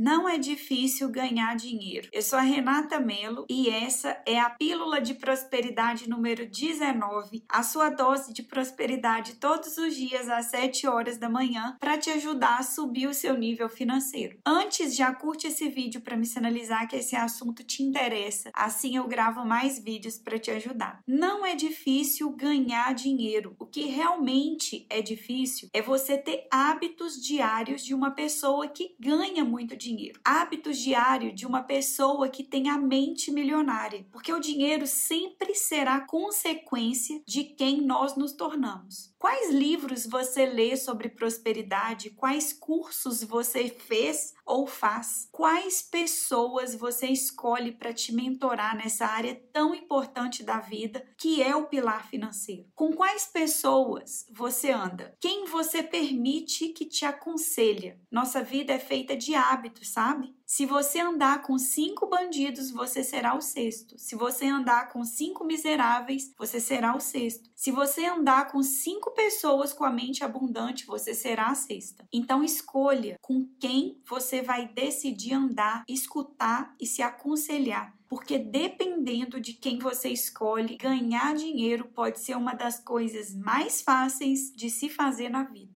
Não é difícil ganhar dinheiro. Eu sou a Renata Melo e essa é a Pílula de Prosperidade número 19, a sua dose de prosperidade todos os dias às 7 horas da manhã para te ajudar a subir o seu nível financeiro. Antes, já curte esse vídeo para me sinalizar que esse assunto te interessa. Assim eu gravo mais vídeos para te ajudar. Não é difícil ganhar dinheiro. O que realmente é difícil é você ter hábitos diários de uma pessoa que ganha muito dinheiro dinheiro. Hábitos diários de uma pessoa que tem a mente milionária, porque o dinheiro sempre será consequência de quem nós nos tornamos. Quais livros você lê sobre prosperidade? Quais cursos você fez ou faz? Quais pessoas você escolhe para te mentorar nessa área tão importante da vida, que é o pilar financeiro? Com quais pessoas você anda? Quem você permite que te aconselha? Nossa vida é feita de hábitos, sabe? Se você andar com cinco bandidos, você será o sexto. Se você andar com cinco miseráveis, você será o sexto. Se você andar com cinco pessoas com a mente abundante, você será a sexta. Então escolha com quem você vai decidir andar, escutar e se aconselhar. Porque dependendo de quem você escolhe, ganhar dinheiro pode ser uma das coisas mais fáceis de se fazer na vida.